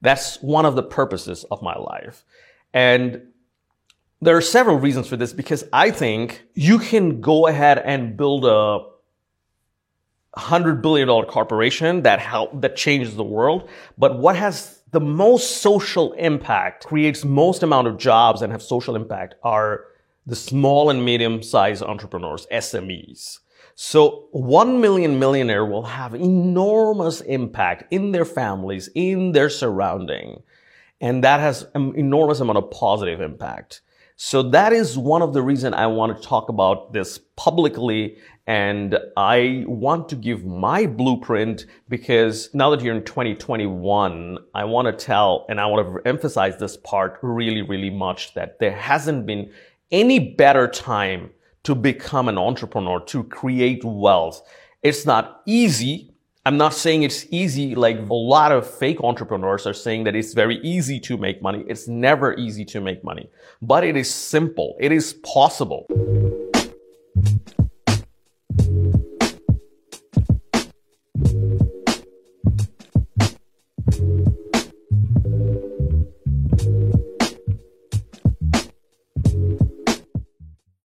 That's one of the purposes of my life. And there are several reasons for this because I think you can go ahead and build a hundred billion dollar corporation that help that changes the world. But what has the most social impact, creates most amount of jobs and have social impact are the small and medium sized entrepreneurs, SMEs. So one million millionaire will have enormous impact in their families, in their surrounding. And that has an enormous amount of positive impact. So that is one of the reasons I want to talk about this publicly. And I want to give my blueprint because now that you're in 2021, I want to tell and I want to emphasize this part really, really much that there hasn't been any better time to become an entrepreneur, to create wealth. It's not easy. I'm not saying it's easy like a lot of fake entrepreneurs are saying that it's very easy to make money. It's never easy to make money, but it is simple. It is possible.